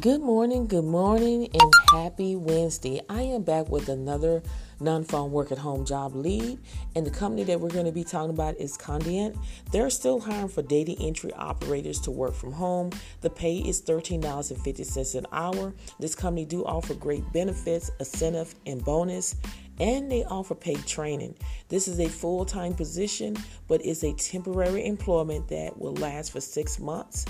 Good morning, good morning, and happy Wednesday. I am back with another non phone work at home job lead, and the company that we're going to be talking about is Conduent. They're still hiring for data entry operators to work from home. The pay is $13.50 an hour. This company do offer great benefits, incentive, and bonus. And they offer paid training. This is a full time position, but it's a temporary employment that will last for six months.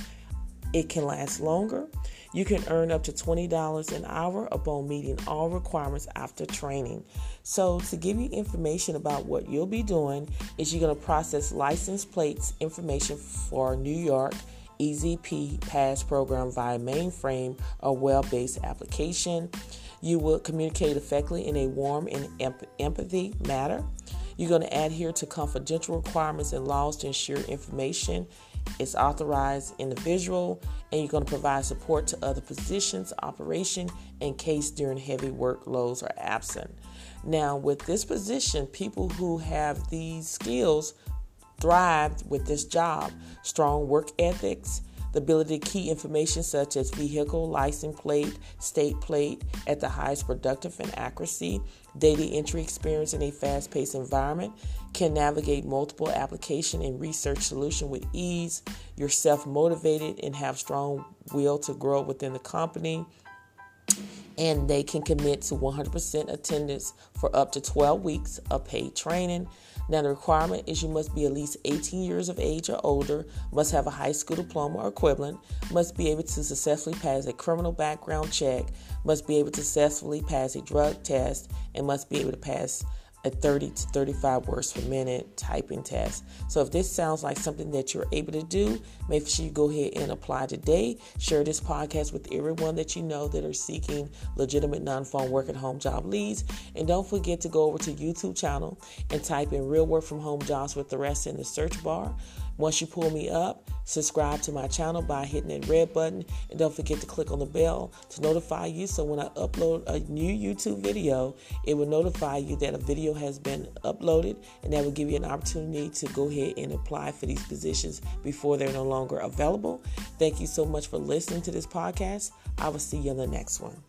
It can last longer. You can earn up to $20 an hour upon meeting all requirements after training. So, to give you information about what you'll be doing, is you're going to process license plates information for New York E-ZPass program via mainframe or web-based application. You will communicate effectively in a warm and empathy manner. You're going to adhere to confidential requirements and laws to ensure information is authorized individual, and you're going to provide support to other positions, operation, in case during heavy workloads are absent. Now, with this position, people who have these skills thrive with this job. Strong work ethics, the ability to key information such as vehicle, license plate, state plate at the highest productive and accuracy, data entry experience in a fast paced environment, can navigate multiple application and research solution with ease, you're self motivated and have strong will to grow within the company and they can commit to 100% attendance for up to 12 weeks of paid training. Now, the requirement is you must be at least 18 years of age or older, must have a high school diploma or equivalent, must be able to successfully pass a criminal background check, must be able to successfully pass a drug test, and must be able to pass a 30 to 35 words per minute typing test. So if this sounds like something that you're able to do, make sure you go ahead and apply today. Share this podcast with everyone that you know that are seeking legitimate non-phone work at home job leads. And don't forget to go over to YouTube channel and type in real work from home jobs with the rest in the search bar. Once you pull me up, subscribe to my channel by hitting that red button and don't forget to click on the bell to notify you so when I upload a new YouTube video, it will notify you that a video has been uploaded and that will give you an opportunity to go ahead and apply for these positions before they're no longer available. Thank you so much for listening to this podcast. I will see you in the next one.